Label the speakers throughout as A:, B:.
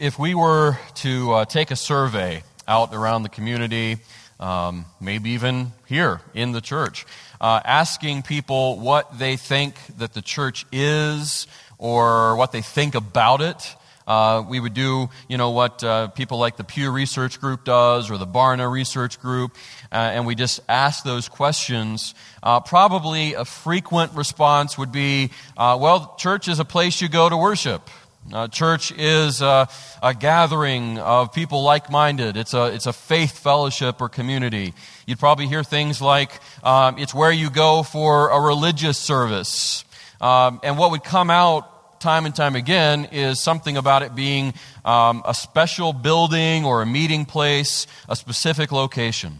A: if we were to uh, take a survey out around the community, um, maybe even here in the church, uh, asking people what they think that the church is or what they think about it, uh, we would do, you know, what uh, people like the Pew Research Group does or the Barna Research Group, uh, and we just ask those questions. Uh, probably a frequent response would be, uh, well, church is a place you go to worship. Uh, church is a, a, gathering of people like minded. It's a, it's a faith fellowship or community. You'd probably hear things like um, it's where you go for a religious service. Um, and what would come out time and time again is something about it being um, a special building or a meeting place, a specific location.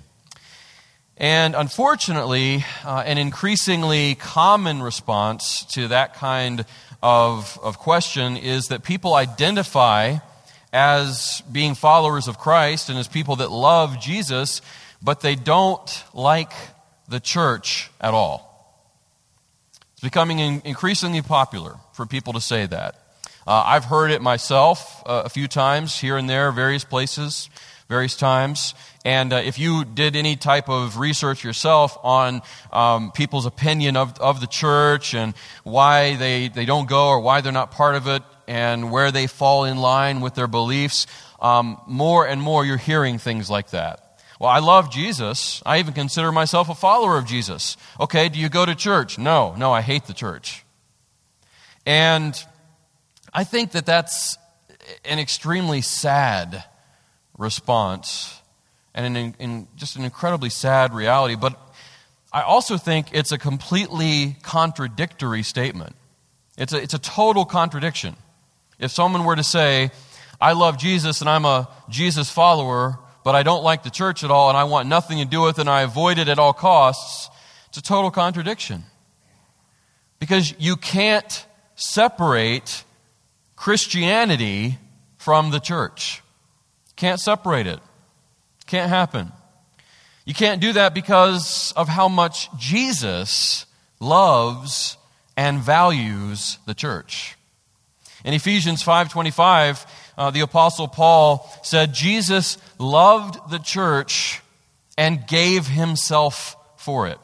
A: And unfortunately, uh, an increasingly common response to that kind of, of question is that people identify as being followers of Christ and as people that love Jesus, but they don't like the church at all. It's becoming increasingly popular for people to say that. Uh, I've heard it myself uh, a few times here and there, various places, various times. And uh, if you did any type of research yourself on um, people's opinion of, of the church and why they, they don't go or why they're not part of it and where they fall in line with their beliefs, um, more and more you're hearing things like that. Well, I love Jesus. I even consider myself a follower of Jesus. Okay, do you go to church? No, no, I hate the church. And I think that that's an extremely sad response and an, in, just an incredibly sad reality. But I also think it's a completely contradictory statement. It's a, it's a total contradiction. If someone were to say, I love Jesus and I'm a Jesus follower, but I don't like the church at all and I want nothing to do with it and I avoid it at all costs, it's a total contradiction. Because you can't separate Christianity from the church. Can't separate it. Can't happen. You can't do that because of how much Jesus loves and values the church. In Ephesians 5:25, uh, the apostle Paul said Jesus loved the church and gave himself for it.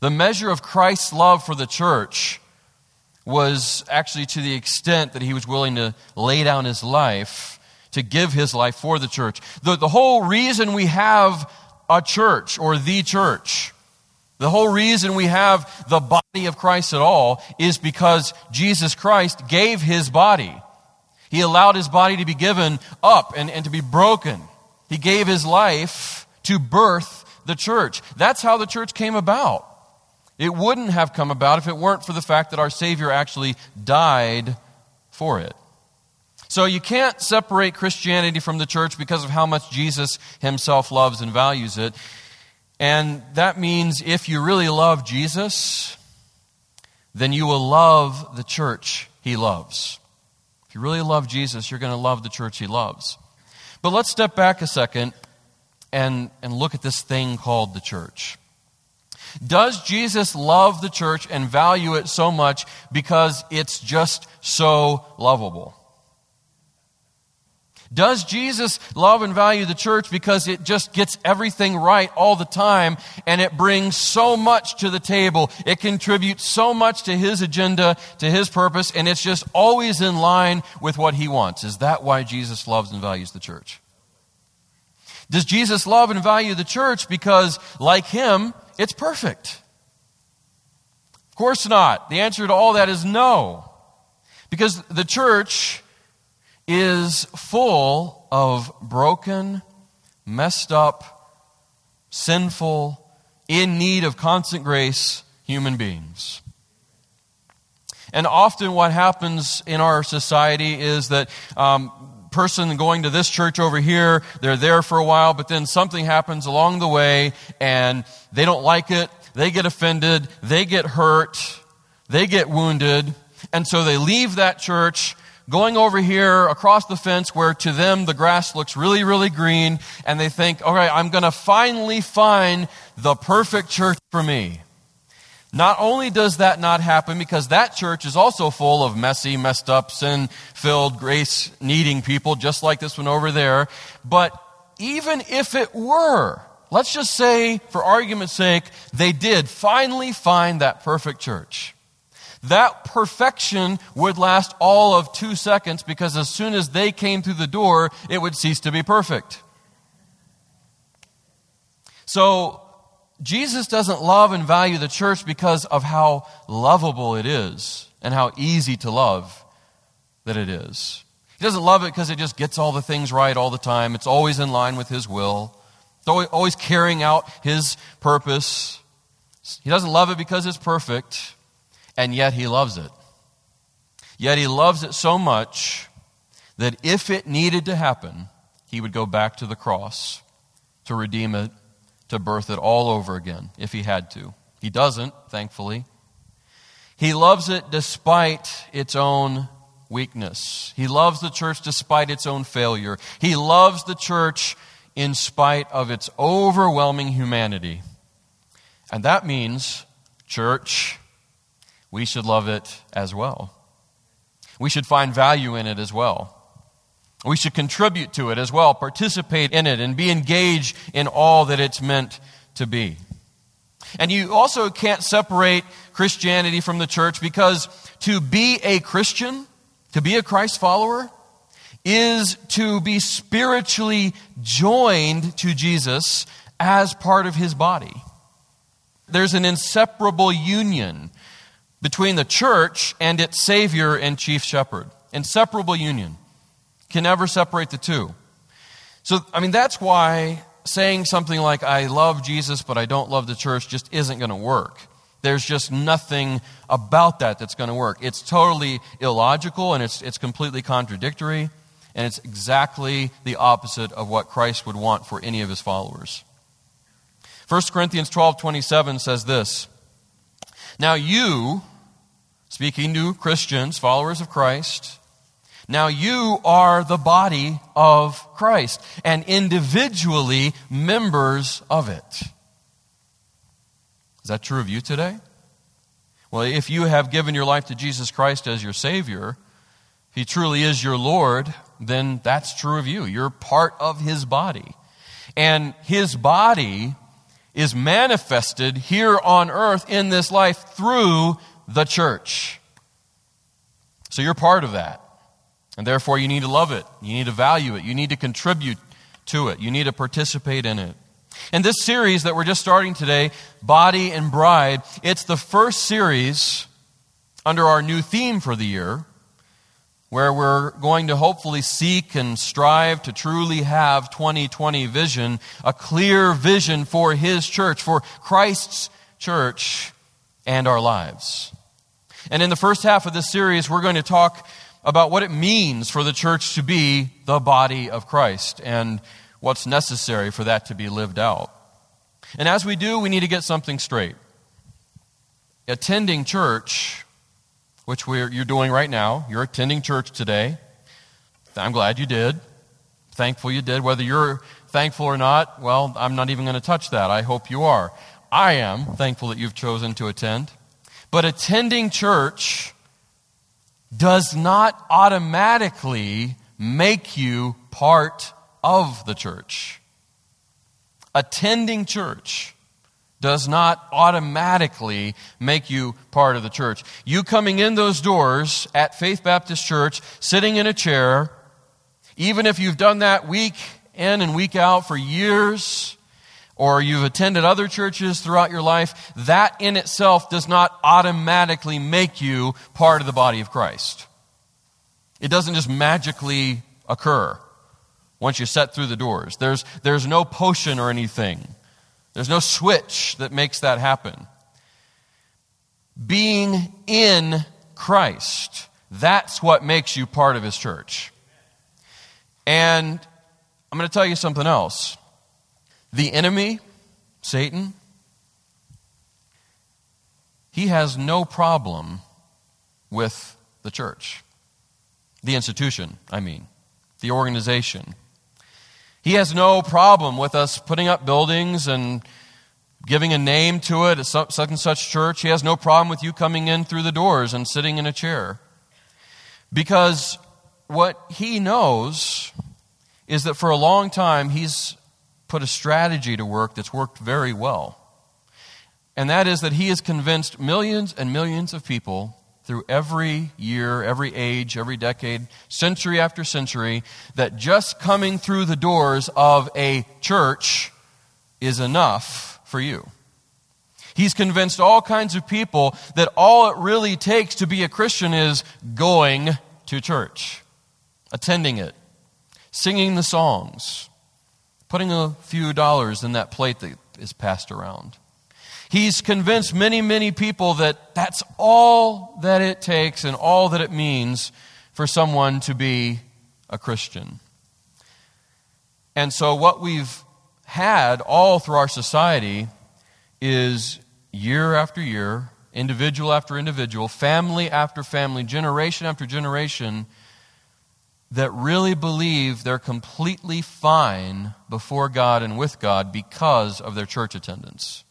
A: The measure of Christ's love for the church was actually to the extent that he was willing to lay down his life to give his life for the church. The, the whole reason we have a church or the church, the whole reason we have the body of Christ at all is because Jesus Christ gave his body. He allowed his body to be given up and, and to be broken. He gave his life to birth the church. That's how the church came about. It wouldn't have come about if it weren't for the fact that our Savior actually died for it. So you can't separate Christianity from the church because of how much Jesus himself loves and values it. And that means if you really love Jesus, then you will love the church he loves. If you really love Jesus, you're going to love the church he loves. But let's step back a second and, and look at this thing called the church. Does Jesus love the church and value it so much because it's just so lovable? Does Jesus love and value the church because it just gets everything right all the time and it brings so much to the table? It contributes so much to his agenda, to his purpose, and it's just always in line with what he wants. Is that why Jesus loves and values the church? Does Jesus love and value the church because, like him, it's perfect? Of course not. The answer to all that is no. Because the church is full of broken, messed up, sinful, in need of constant grace human beings. And often, what happens in our society is that um, person going to this church over here, they're there for a while, but then something happens along the way and they don't like it, they get offended, they get hurt, they get wounded, and so they leave that church going over here across the fence where to them the grass looks really, really green, and they think, all right, I'm going to finally find the perfect church for me. Not only does that not happen because that church is also full of messy, messed up, sin filled, grace needing people, just like this one over there, but even if it were, let's just say, for argument's sake, they did finally find that perfect church. That perfection would last all of two seconds because as soon as they came through the door, it would cease to be perfect. So, Jesus doesn't love and value the church because of how lovable it is and how easy to love that it is. He doesn't love it because it just gets all the things right all the time. It's always in line with His will, it's always carrying out His purpose. He doesn't love it because it's perfect, and yet He loves it. Yet He loves it so much that if it needed to happen, He would go back to the cross to redeem it to birth it all over again if he had to. He doesn't, thankfully. He loves it despite its own weakness. He loves the church despite its own failure. He loves the church in spite of its overwhelming humanity. And that means, church, we should love it as well. We should find value in it as well. We should contribute to it as well, participate in it, and be engaged in all that it's meant to be. And you also can't separate Christianity from the church because to be a Christian, to be a Christ follower, is to be spiritually joined to Jesus as part of his body. There's an inseparable union between the church and its Savior and Chief Shepherd. Inseparable union. Can never separate the two. So, I mean, that's why saying something like, I love Jesus, but I don't love the church, just isn't going to work. There's just nothing about that that's going to work. It's totally illogical and it's, it's completely contradictory, and it's exactly the opposite of what Christ would want for any of his followers. 1 Corinthians 12 27 says this Now you, speaking to Christians, followers of Christ, now you are the body of Christ and individually members of it. Is that true of you today? Well, if you have given your life to Jesus Christ as your Savior, He truly is your Lord, then that's true of you. You're part of His body. And His body is manifested here on earth in this life through the church. So you're part of that. And therefore, you need to love it. You need to value it. You need to contribute to it. You need to participate in it. And this series that we're just starting today, Body and Bride, it's the first series under our new theme for the year, where we're going to hopefully seek and strive to truly have 2020 vision, a clear vision for His church, for Christ's church and our lives. And in the first half of this series, we're going to talk about what it means for the church to be the body of Christ and what's necessary for that to be lived out. And as we do, we need to get something straight. Attending church, which you're doing right now, you're attending church today. I'm glad you did. Thankful you did. Whether you're thankful or not, well, I'm not even going to touch that. I hope you are. I am thankful that you've chosen to attend. But attending church does not automatically make you part of the church. Attending church does not automatically make you part of the church. You coming in those doors at Faith Baptist Church, sitting in a chair, even if you've done that week in and week out for years, or you've attended other churches throughout your life, that in itself does not automatically make you part of the body of Christ. It doesn't just magically occur once you set through the doors. There's, there's no potion or anything, there's no switch that makes that happen. Being in Christ, that's what makes you part of His church. And I'm going to tell you something else. The enemy, Satan, he has no problem with the church. The institution, I mean, the organization. He has no problem with us putting up buildings and giving a name to it such and such church. He has no problem with you coming in through the doors and sitting in a chair. Because what he knows is that for a long time he's put a strategy to work that's worked very well. And that is that he has convinced millions and millions of people through every year, every age, every decade, century after century, that just coming through the doors of a church is enough for you. He's convinced all kinds of people that all it really takes to be a Christian is going to church, attending it, singing the songs, putting a few dollars in that plate that is passed around. He's convinced many, many people that that's all that it takes and all that it means for someone to be a Christian. And so, what we've had all through our society is year after year, individual after individual, family after family, generation after generation, that really believe they're completely fine before God and with God because of their church attendance.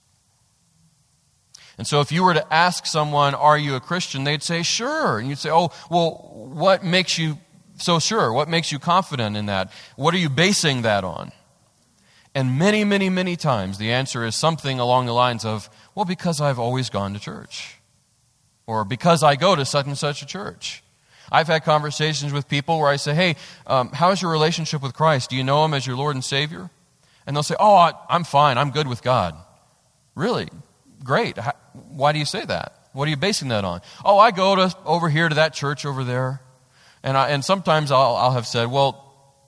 A: And so if you were to ask someone, Are you a Christian? they'd say, Sure. And you'd say, Oh, well, what makes you so sure? What makes you confident in that? What are you basing that on? And many, many, many times the answer is something along the lines of, Well, because I've always gone to church. Or because I go to such and such a church. I've had conversations with people where I say, Hey, um, how's your relationship with Christ? Do you know him as your Lord and Savior? And they'll say, Oh, I'm fine. I'm good with God. Really? Great. Why do you say that? What are you basing that on? Oh, I go to over here to that church over there. And, I, and sometimes I'll, I'll have said, well,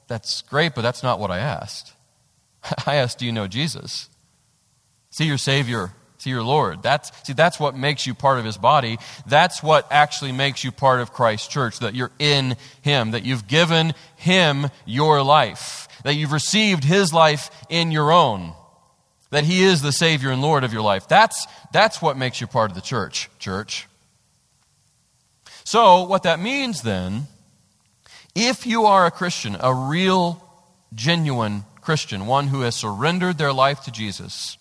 A: that's great, but that's not what I asked. I asked, do you know Jesus? See your Savior, see your Lord. That's, see, that's what makes you part of His body. That's what actually makes you part of Christ's church, that you're in Him, that you've given Him your life, that you've received His life in your own that He is the Savior and Lord of your life. That's, that's what makes you part of the church, church. So, what that means then, if you are a Christian, a real, genuine Christian, one who has surrendered their life to Jesus,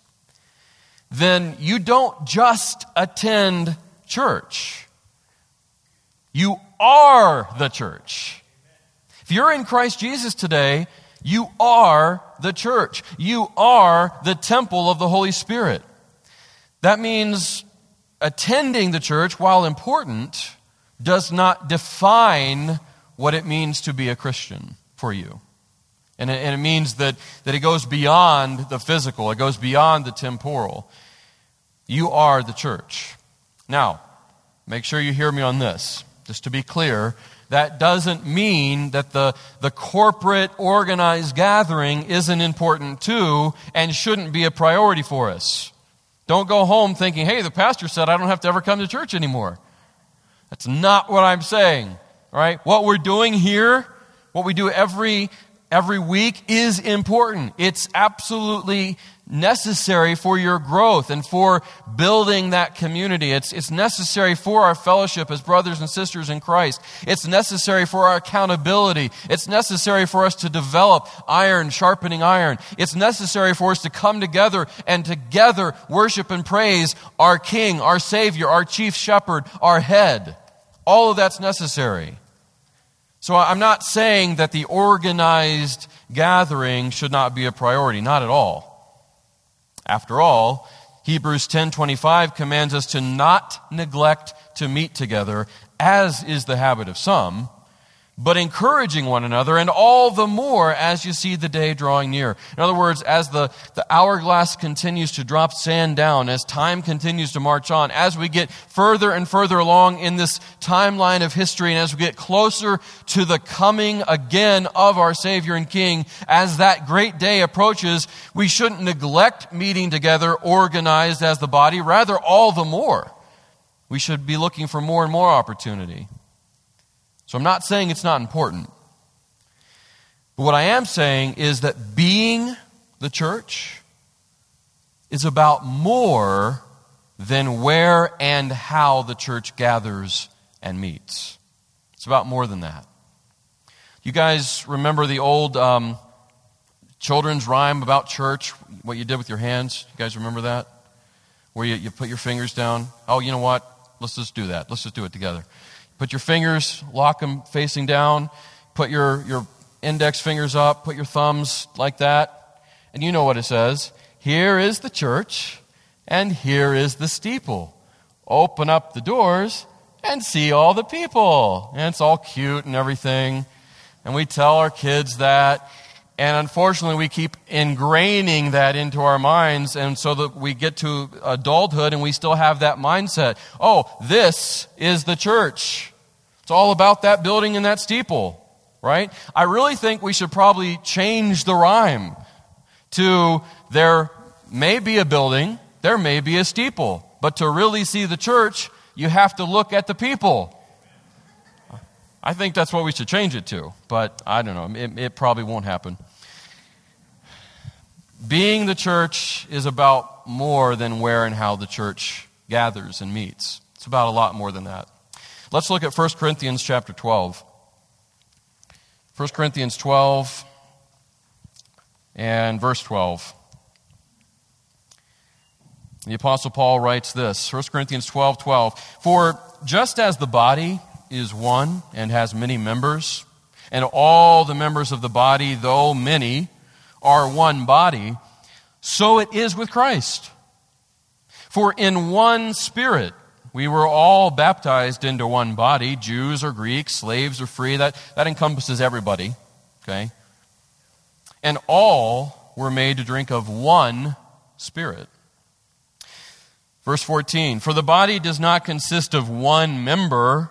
A: then you don't just attend church. You are the church. If you're in Christ Jesus today, you are the church. You are the temple of the Holy Spirit. That means attending the church, while important, does not define what it means to be a Christian for you. And it, and it, means that, that it goes beyond the physical, it goes beyond the temporal. You are the church. Now, make sure you hear me on this. Just to be clear, that doesn't mean that the, the corporate organized gathering isn't important too and shouldn't be a priority for us. Don't go home thinking, hey, the pastor said I don't have to ever come to church anymore. That's not what I'm saying. Right? What we're doing here, what we do every every week is important. It's absolutely necessary for your growth and for building that community. It's, it's necessary for our fellowship as brothers and sisters in Christ. It's necessary for our accountability. It's necessary for us to develop iron sharpening iron. It's necessary for us to come together and together worship and praise our King, our Savior, our chief shepherd, our head. All of that's necessary. So I'm not saying that the organized gathering should not be a priority, not at all. After all, Hebrews 10:25 commands us to not neglect to meet together as is the habit of some, but encouraging one another, and all the more as you see the day drawing near. In other words, as the, the hourglass continues to drop sand down, as time continues to march on, as we get further and further along in this timeline of history, and as we get closer to the coming again of our Savior and King, as that great day approaches, we shouldn't neglect meeting together organized as the body, rather, all the more. We should be looking for more and more opportunity. So I'm not saying it's not important. But what I am saying is that being the church is about more than where and how the church gathers and meets. It's about more than that. You guys remember the old um, children's rhyme about church, what you did with your hands? You guys remember that? where you, you put your fingers down. Oh, you know what? Let's just do that. Let's just do it together. Put your fingers, lock them facing down, put your, your index fingers up, put your thumbs like that. And you know what it says. Here is the church, and here is the steeple. Open up the doors and see all the people. And it's all cute and everything. And we tell our kids that. And unfortunately, we keep ingraining that into our minds, and so that we get to adulthood and we still have that mindset. Oh, this is the church. It's all about that building and that steeple, right? I really think we should probably change the rhyme to there may be a building, there may be a steeple, but to really see the church, you have to look at the people. I think that's what we should change it to, but I don't know. It, it probably won't happen. Being the church is about more than where and how the church gathers and meets. It's about a lot more than that. Let's look at 1 Corinthians chapter 12. 1 Corinthians 12 and verse 12. The Apostle Paul writes this 1 Corinthians 12 12. For just as the body is one and has many members, and all the members of the body, though many, are one body, so it is with Christ. For in one spirit we were all baptized into one body, Jews or Greeks, slaves or free. That, that encompasses everybody, okay? And all were made to drink of one spirit. Verse 14 For the body does not consist of one member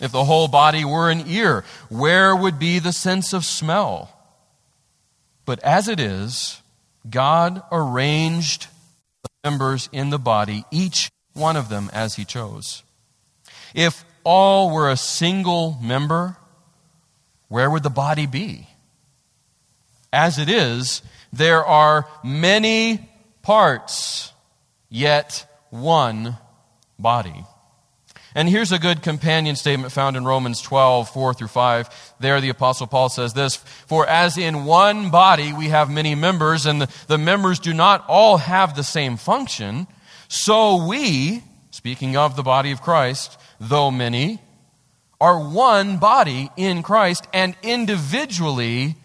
A: If the whole body were an ear, where would be the sense of smell? But as it is, God arranged the members in the body, each one of them as He chose. If all were a single member, where would the body be? As it is, there are many parts, yet one body. And here's a good companion statement found in Romans 12, 4 through 5. There, the Apostle Paul says this For as in one body we have many members, and the, the members do not all have the same function, so we, speaking of the body of Christ, though many, are one body in Christ and individually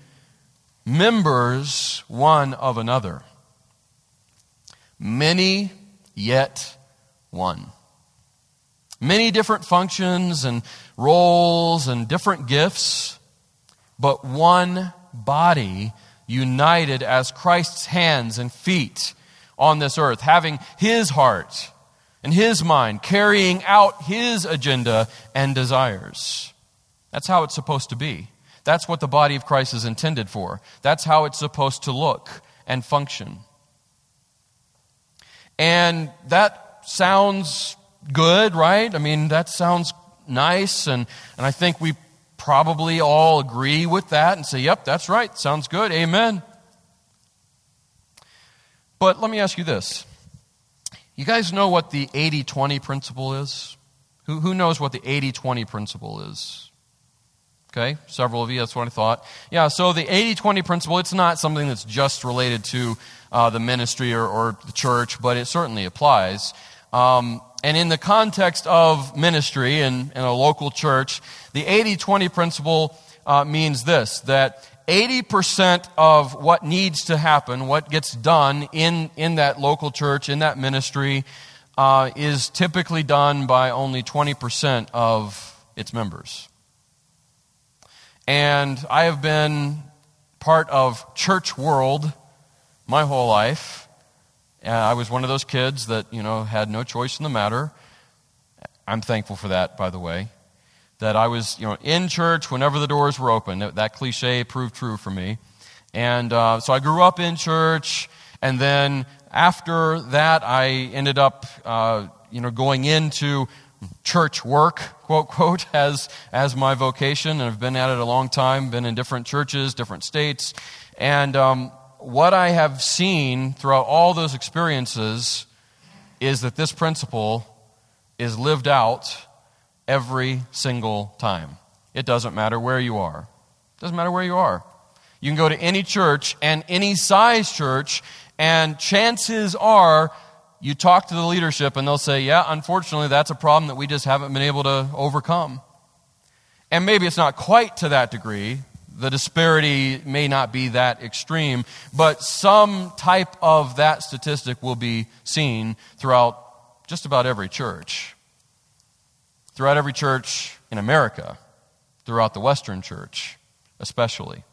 A: members one of another. Many, yet one many different functions and roles and different gifts, but one body united as Christ's hands and feet on this earth, having his heart and his mind, carrying out his agenda and desires. That's how it's supposed to be. That's what the body of Christ is intended for. That's how it's supposed to look and function. And that sounds good, right? I mean, that sounds nice, and, and I think we probably all agree with that and say, yep, that's right, sounds good, amen. But let me ask you this. You guys know what the 80 20 principle is? Who, who knows what the 80 20 principle is? Okay, several of you, that's what I thought. Yeah, so the 80 20 principle, it's not something that's just related to uh, the ministry or, or, the church, but it certainly applies. Um, and in the context of ministry in, in a local church, the 80 20 principle uh, means this that 80% of what needs to happen, what gets done in, in that local church, in that ministry, uh, is typically done by only 20% of its members. And I have been part of church world my whole life. I was one of those kids that, you know, had no choice in the matter. I'm thankful for that, by the way. That I was, you know, in church whenever the doors were open. That cliche proved true for me. And uh, so I grew up in church, and then after that, I ended up uh, you know, going into church work, quote, quote, as, as my vocation, and I've been at it a long time, been in different churches, different states. And um, what I have seen throughout all those experiences is that this principle is lived out every single time. It doesn't matter where you are. It doesn't matter where you are. You can go to any church and any size church, and chances are you talk to the leadership and they'll say, Yeah, unfortunately, that's a problem that we just haven't been able to overcome. And maybe it's not quite to that degree. The disparity may not be that extreme, but some type of that statistic will be seen throughout just about every church. Throughout every church in America, throughout the Western church, especially.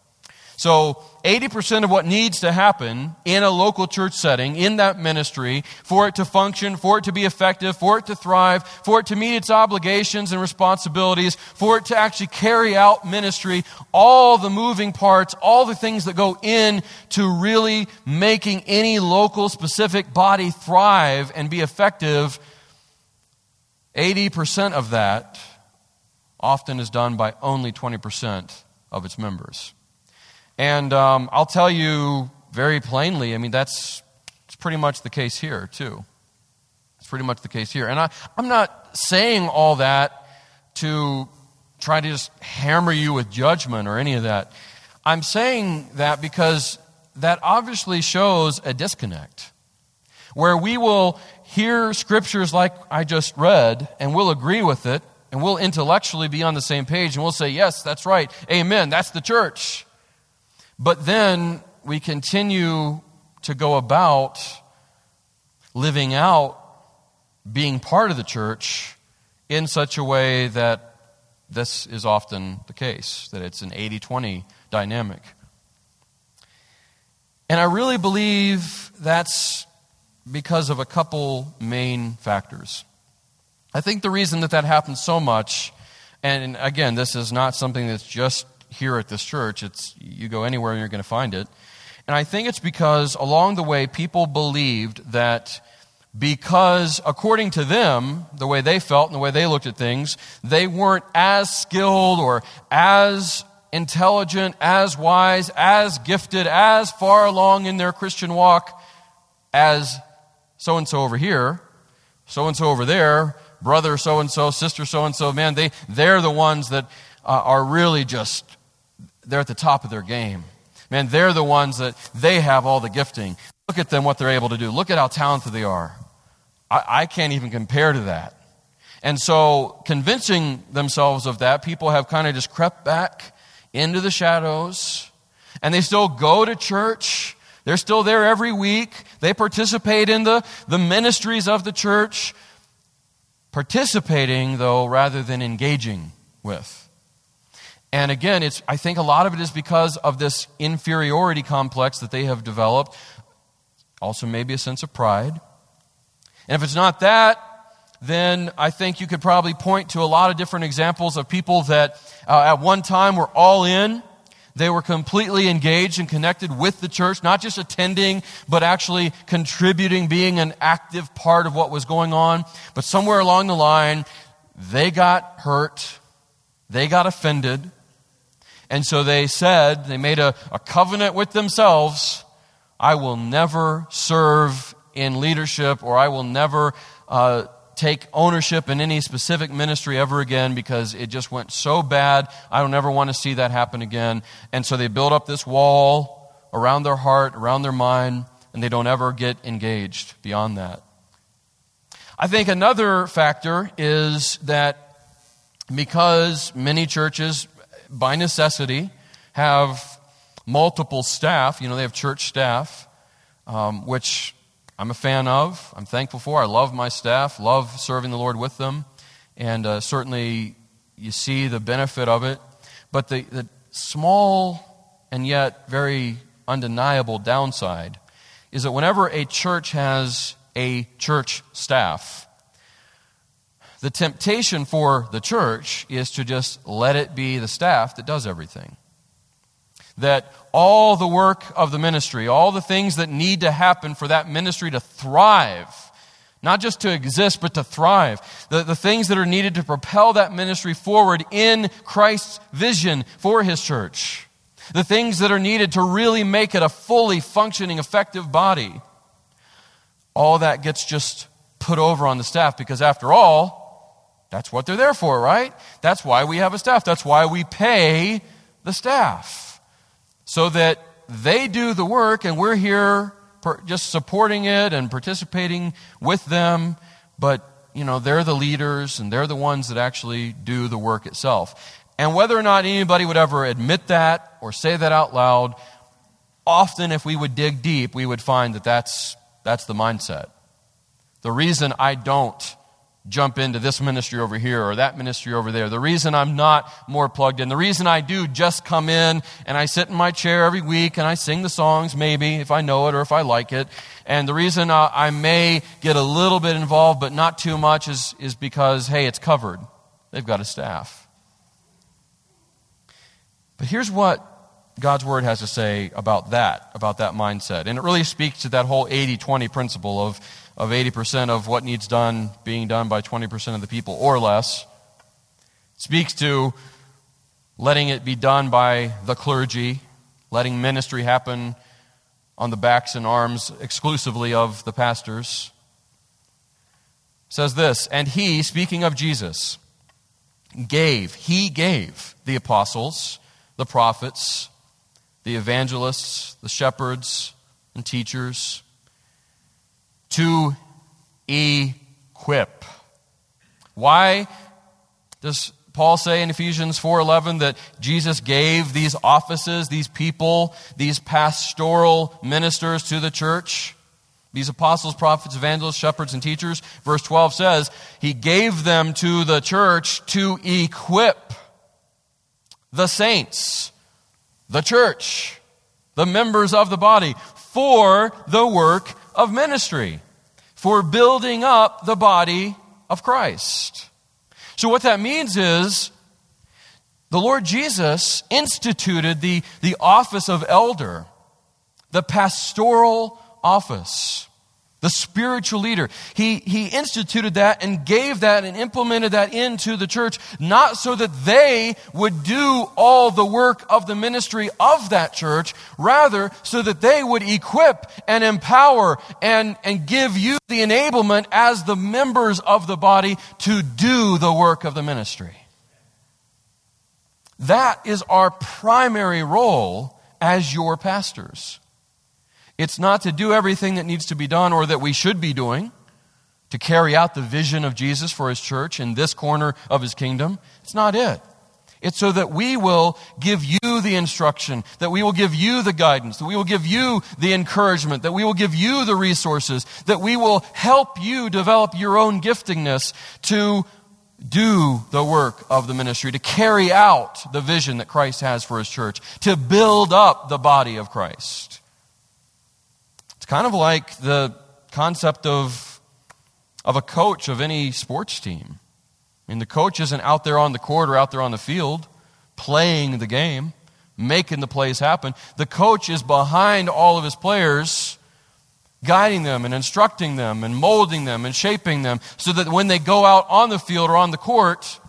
A: So, 80% of what needs to happen in a local church setting, in that ministry, for it to function, for it to be effective, for it to thrive, for it to meet its obligations and responsibilities, for it to actually carry out ministry, all the moving parts, all the things that go in to really making any local specific body thrive and be effective, 80% of that often is done by only 20% of its members. And um, I'll tell you very plainly, I mean, that's, that's pretty much the case here, too. It's pretty much the case here. And I, I'm not saying all that to try to just hammer you with judgment or any of that. I'm saying that because that obviously shows a disconnect where we will hear scriptures like I just read and we'll agree with it and we'll intellectually be on the same page and we'll say, Yes, that's right. Amen. That's the church. But then we continue to go about living out being part of the church in such a way that this is often the case, that it's an 80 20 dynamic. And I really believe that's because of a couple main factors. I think the reason that that happens so much, and again, this is not something that's just here at this church. It's you go anywhere and you're going to find it. And I think it's because along the way people believed that because according to them, the way they felt and the way they looked at things, they weren't as skilled or as intelligent, as wise, as gifted, as far along in their Christian walk as so and so over here, so and so over there, brother so and so, sister so and so. Man, they, they're the ones that uh, are really just they're at the top of their game. Man, they're the ones that they have all the gifting. Look at them, what they're able to do. Look at how talented they are. I, I can't even compare to that. And so, convincing themselves of that, people have kind of just crept back into the shadows, and they still go to church. They're still there every week. They participate in the, the ministries of the church, participating, though, rather than engaging with. And again, it's, I think a lot of it is because of this inferiority complex that they have developed. Also, maybe a sense of pride. And if it's not that, then I think you could probably point to a lot of different examples of people that uh, at one time were all in. They were completely engaged and connected with the church, not just attending, but actually contributing, being an active part of what was going on. But somewhere along the line, they got hurt, they got offended, and so they said, they made a, a covenant with themselves I will never serve in leadership or I will never uh, take ownership in any specific ministry ever again because it just went so bad. I don't ever want to see that happen again. And so they build up this wall around their heart, around their mind, and they don't ever get engaged beyond that. I think another factor is that because many churches by necessity, have multiple staff. You know, they have church staff, um, which I'm a fan of. I'm thankful for. I love my staff, love serving the Lord with them, and uh, certainly you see the benefit of it. But the, the small and yet very undeniable downside is that whenever a church has a church staff, the temptation for the church is to just let it be the staff that does everything. That all the work of the ministry, all the things that need to happen for that ministry to thrive, not just to exist, but to thrive. The, the things that are needed to propel that ministry forward in Christ's vision for his church. The things that are needed to really make it a fully functioning, effective body. All that gets just put over on the staff because, after all, that's what they're there for, right? That's why we have a staff. That's why we pay the staff. So that they do the work and we're here just supporting it and participating with them, but you know, they're the leaders and they're the ones that actually do the work itself. And whether or not anybody would ever admit that or say that out loud, often if we would dig deep, we would find that that's, that's the mindset. The reason I don't jump into this ministry over here or that ministry over there. The reason I'm not more plugged in, the reason I do just come in and I sit in my chair every week and I sing the songs, maybe, if I know it or if I like it. And the reason I, may get a little bit involved but not too much is, is because, hey, it's covered. They've got a staff. But here's what God's word has to say about that, about that mindset. And it really speaks to that whole 80 20 principle of of 80% of what needs done being done by 20% of the people or less. speaks to letting it be done by the clergy, letting ministry happen on the backs and arms exclusively of the pastors. says this, and he, speaking of Jesus, gave, he gave the apostles, the prophets, the evangelists, the shepherds, and teachers to equip. Why does Paul say in Ephesians 4:11 that Jesus gave these offices, these people, these pastoral ministers to the church? These apostles, prophets, evangelists, shepherds, and teachers. Verse 12 says, He gave them to the church to equip the saints, the church, the members of the body, for the work of ministry for building up the body of Christ. So, what that means is the Lord Jesus instituted the, the office of elder, the pastoral office the spiritual leader. He, he instituted that and gave that and implemented that into the church, not so that they would do all the work of the ministry of that church, rather, so that they would equip and empower and, and give you the enablement as the members of the body to do the work of the ministry. That is our primary role as your pastors. It's not to do everything that needs to be done or that we should be doing to carry out the vision of Jesus for his church in this corner of his kingdom. It's not it. It's so that we will give you the instruction, that we will give you the guidance, that we will give you the encouragement, that we will give you the resources, that we will help you develop your own giftingness to do the work of the ministry, to carry out the vision that Christ has for his church, to build up the body of Christ kind of like the concept of, of a coach of any sports team. I mean, the coach isn't out there on the court or out there on the field playing the game, making the plays happen. The coach is behind all of his players, guiding them and instructing them and molding them and shaping them so that when they go out on the field or on the court,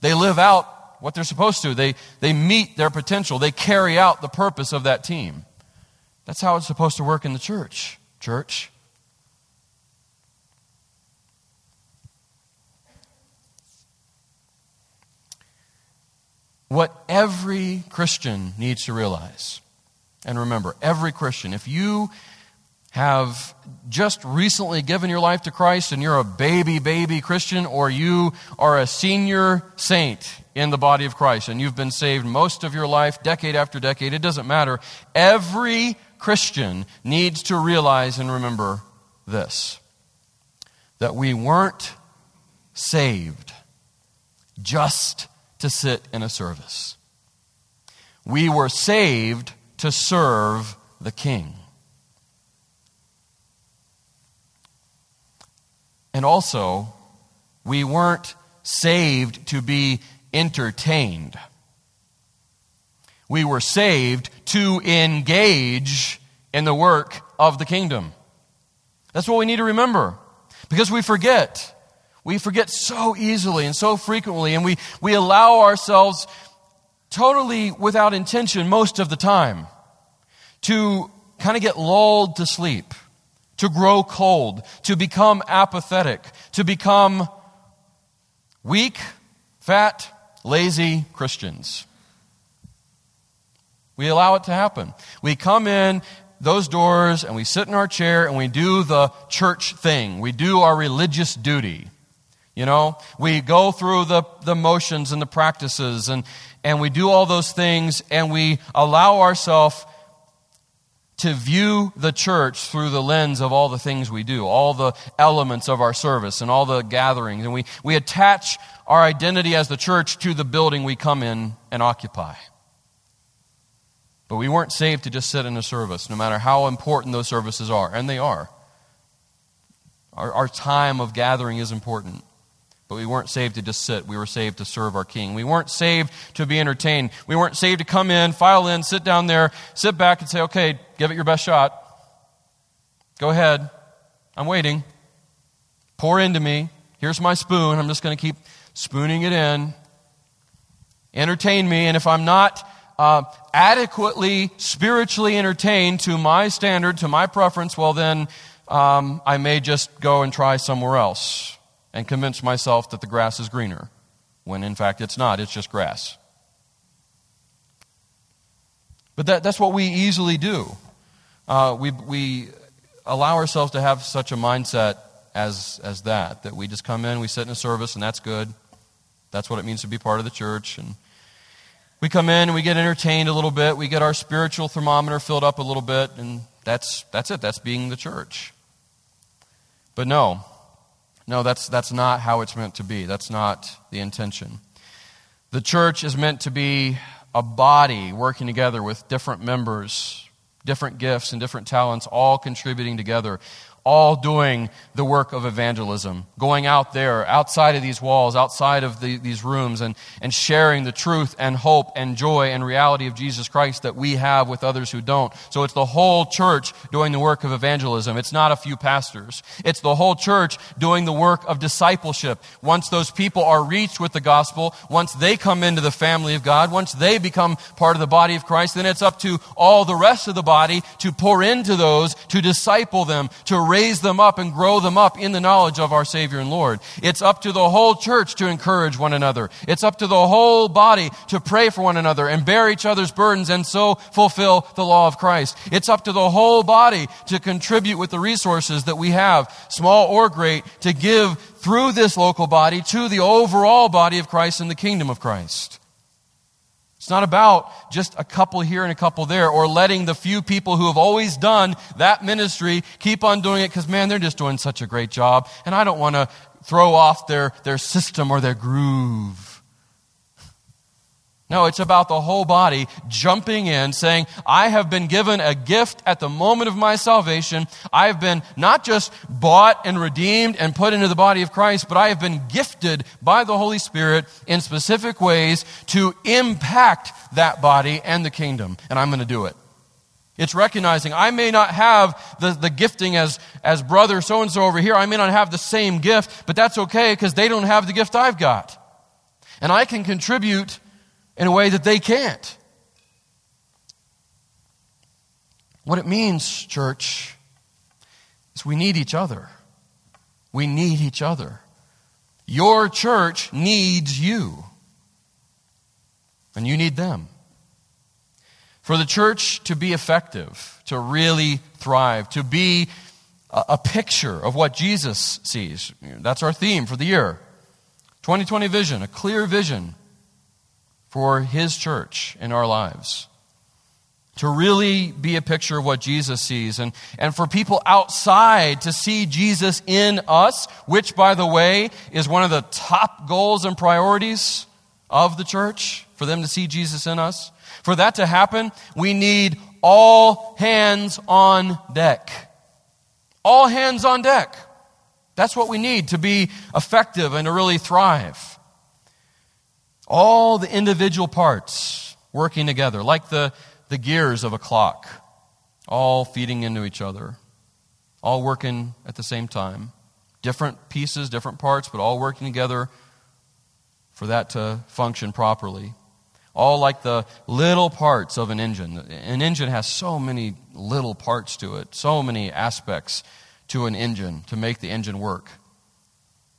A: they live out what they're supposed to. They, they meet their potential, they carry out the purpose of that team. That's how it's supposed to work in the church. Church. What every Christian needs to realize, and remember, every Christian, if you have just recently given your life to Christ and you're a baby, baby Christian, or you are a senior saint in the body of Christ and you've been saved most of your life, decade after decade, it doesn't matter. Every Christian needs to realize and remember this that we weren't saved just to sit in a service. We were saved to serve the King. And also, we weren't saved to be entertained. We were saved to engage in the work of the kingdom. That's what we need to remember. Because we forget. We forget so easily and so frequently, and we, we allow ourselves totally without intention most of the time to kind of get lulled to sleep, to grow cold, to become apathetic, to become weak, fat, lazy Christians. We allow it to happen. We come in those doors and we sit in our chair and we do the church thing. We do our religious duty. You know, we go through the, the motions and the practices and, and we do all those things and we allow ourselves to view the church through the lens of all the things we do, all the elements of our service and all the gatherings. And we, we attach our identity as the church to the building we come in and occupy. But we weren't saved to just sit in a service, no matter how important those services are, and they are. Our, our time of gathering is important. But we weren't saved to just sit. We were saved to serve our King. We weren't saved to be entertained. We weren't saved to come in, file in, sit down there, sit back, and say, okay, give it your best shot. Go ahead. I'm waiting. Pour into me. Here's my spoon. I'm just going to keep spooning it in. Entertain me. And if I'm not uh, adequately spiritually entertained to my standard, to my preference, well, then um, I may just go and try somewhere else and convince myself that the grass is greener, when in fact it's not, it's just grass. But that, that's what we easily do. Uh, we, we allow ourselves to have such a mindset as, as that, that we just come in, we sit in a service, and that's good. That's what it means to be part of the church. And we come in and we get entertained a little bit. We get our spiritual thermometer filled up a little bit, and that's, that's it. That's being the church. But no, no, that's, that's not how it's meant to be. That's not the intention. The church is meant to be a body working together with different members, different gifts, and different talents, all contributing together all doing the work of evangelism, going out there, outside of these walls, outside of the, these rooms, and, and sharing the truth and hope and joy and reality of Jesus Christ that we have with others who don't. So it's the whole church doing the work of evangelism. It's not a few pastors. It's the whole church doing the work of discipleship. Once those people are reached with the gospel, once they come into the family of God, once they become part of the body of Christ, then it's up to all the rest of the body to pour into those, to disciple them, to raise raise them up and grow them up in the knowledge of our Savior and Lord. It's up to the whole church to encourage one another. It's up to the whole body to pray for one another and bear each other's burdens and so fulfill the law of Christ. It's up to the whole body to contribute with the resources that we have, small or great, to give through this local body to the overall body of Christ and the kingdom of Christ. It's not about just a couple here and a couple there or letting the few people who have always done that ministry keep on doing it because, man, they're just doing such a great job. And I don't want to throw off their, their system or their groove. No, it's about the whole body jumping in, saying, I have been given a gift at the moment of my salvation. I have been not just bought and redeemed and put into the body of Christ, but I have been gifted by the Holy Spirit in specific ways to impact that body and the kingdom. And I'm going to do it. It's recognizing I may not have the, the gifting as, as brother so and so over here. I may not have the same gift, but that's okay because they don't have the gift I've got. And I can contribute in a way that they can't. What it means, church, is we need each other. We need each other. Your church needs you, and you need them. For the church to be effective, to really thrive, to be a, picture of what Jesus sees. That's our theme for the year. 2020 vision, a clear vision for His church in our lives. To really be a picture of what Jesus sees, and, and for people outside to see Jesus in us, which, by the way, is one of the top goals and priorities of the church, for them to see Jesus in us. For that to happen, we need all hands on deck. All hands on deck. That's what we need to be effective and to really thrive. All the individual parts working together, like the, the gears of a clock, all feeding into each other, all working at the same time. different pieces, different parts, but all working together for that to function properly. All like the little parts of an engine. An engine has so many little parts to it, so many aspects to an engine to make the engine work.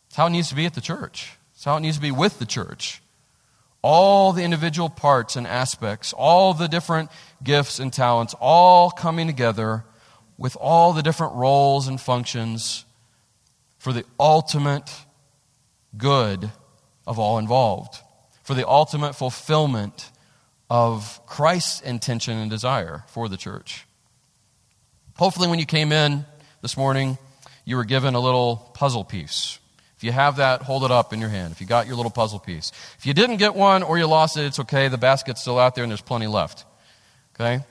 A: It's how it needs to be at the church. It's how it needs to be with the church. All the individual parts and aspects, all the different gifts and talents, all coming together with all the different roles and functions for the ultimate good of all involved, for the ultimate fulfillment of Christ's intention and desire for the church. Hopefully, when you came in this morning, you were given a little puzzle piece. If you have that, hold it up in your hand. If you got your little puzzle piece. If you didn't get one or you lost it, it's okay. The basket's still out there and there's plenty left. Okay?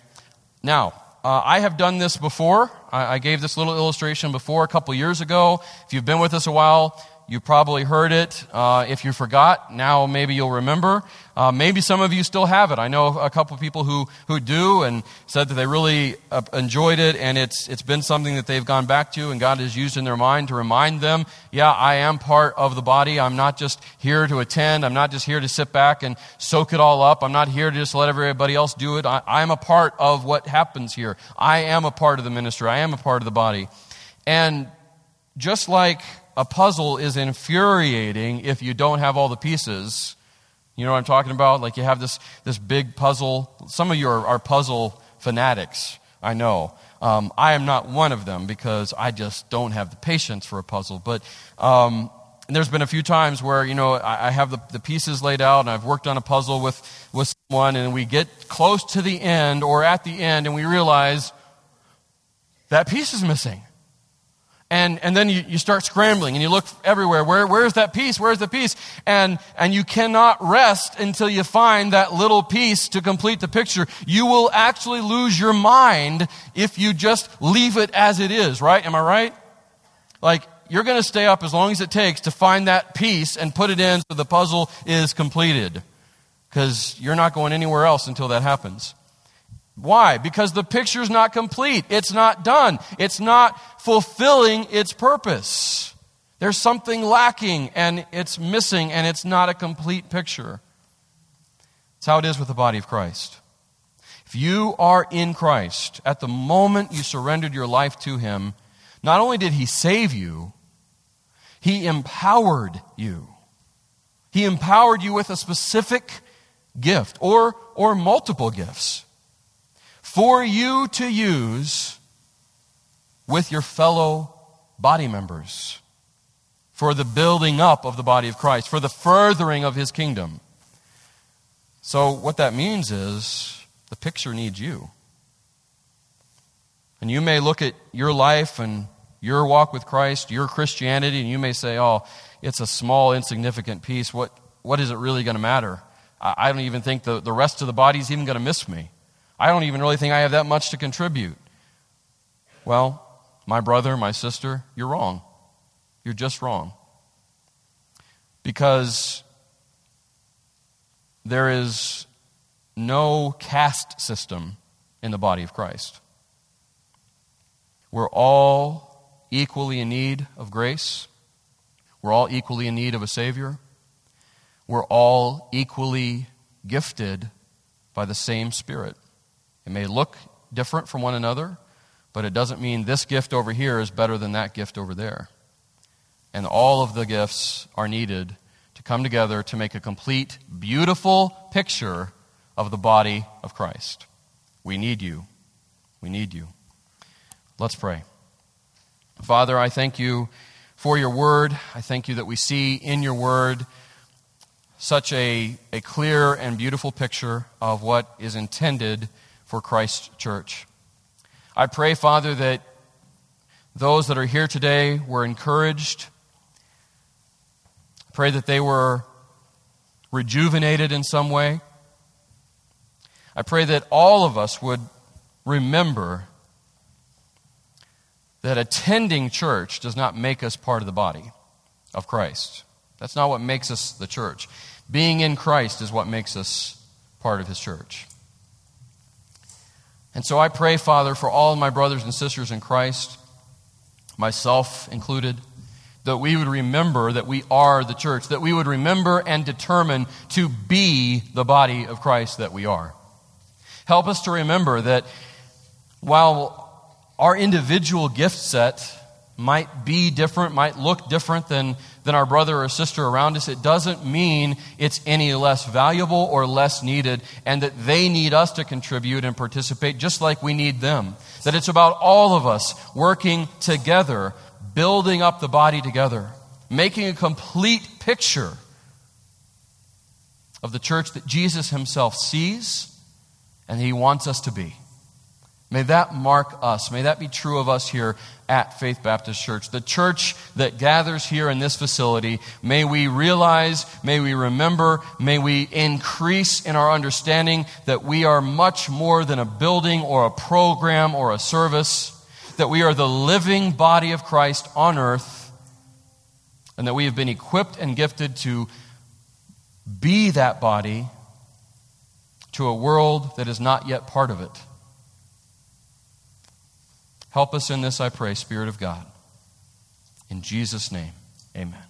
A: Now, uh, I have done this before. I, I, gave this little illustration before a couple years ago. If you've been with us a while, you probably heard it. Uh, if you forgot, now maybe you'll remember. Uh, maybe some of you still have it. I know a couple of people who, who do and said that they really uh, enjoyed it and it's, it's been something that they've gone back to and God has used in their mind to remind them, yeah, I am part of the body. I'm not just here to attend. I'm not just here to sit back and soak it all up. I'm not here to just let everybody else do it. I, I'm a part of what happens here. I am a part of the ministry. I am a part of the body. And just like a puzzle is infuriating if you don't have all the pieces. You know what I'm talking about? Like you have this, this big puzzle. Some of you are, are puzzle fanatics, I know. Um, I am not one of them because I just don't have the patience for a puzzle. But um, there's been a few times where, you know, I, I have the, the pieces laid out and I've worked on a puzzle with, with someone and we get close to the end or at the end and we realize that piece is missing. And, and then you, you start scrambling and you look everywhere. Where, where's that piece? Where's the piece? And, and you cannot rest until you find that little piece to complete the picture. You will actually lose your mind if you just leave it as it is, right? Am I right? Like, you're going to stay up as long as it takes to find that piece and put it in so the puzzle is completed. Because you're not going anywhere else until that happens. Why? Because the picture's not complete. It's not done. It's not fulfilling its purpose. There's something lacking and it's missing and it's not a complete picture. It's how it is with the body of Christ. If you are in Christ, at the moment you surrendered your life to Him, not only did He save you, He empowered you. He empowered you with a specific gift or, or multiple gifts for you to use with your fellow body members for the building up of the body of Christ, for the furthering of his kingdom. So, what that means is the picture needs you. And you may look at your life and your walk with Christ, your Christianity, and you may say, oh, it's a small, insignificant piece. What, what is it really going to matter? I, I don't even think the, the rest of the body is even going to miss me. I don't even really think I have that much to contribute. Well, my brother, my sister, you're wrong. You're just wrong. Because there is no caste system in the body of Christ. We're all equally in need of grace. We're all equally in need of a Savior. We're all equally gifted by the same Spirit. It may look different from one another, but it doesn't mean this gift over here is better than that gift over there. And all of the gifts are needed to come together to make a complete, beautiful picture of the body of Christ. We need you. We need you. Let's pray. Father, I thank you for your word. I thank you that we see in your word such a, a clear and beautiful picture of what is intended for Christ's church. I pray, Father, that those that are here today were encouraged. Pray that they were rejuvenated in some way. I pray that all of us would remember that attending church does not make us part of the body of Christ. That's not what makes us the church. Being in Christ is what makes us part of his church. And so I pray, Father, for all my brothers and sisters in Christ, myself included, that we would remember that we are the church, that we would remember and determine to be the body of Christ that we are. Help us to remember that while our individual gift set might be different, might look different than, than our brother or sister around us, it doesn't mean it's any less valuable or less needed, and that they need us to contribute and participate just like we need them. That it's about all of us working together, building up the body together, making a complete picture of the church that Jesus himself sees and he wants us to be. May that mark us. May that be true of us here at Faith Baptist Church. The church that gathers here in this facility, may we realize, may we remember, may we increase in our understanding that we are much more than a building or a program or a service, that we are the living body of Christ on earth, and that we have been equipped and gifted to be that body to a world that is not yet part of it. Help us in this, I pray, Spirit of God. In Jesus' name, amen.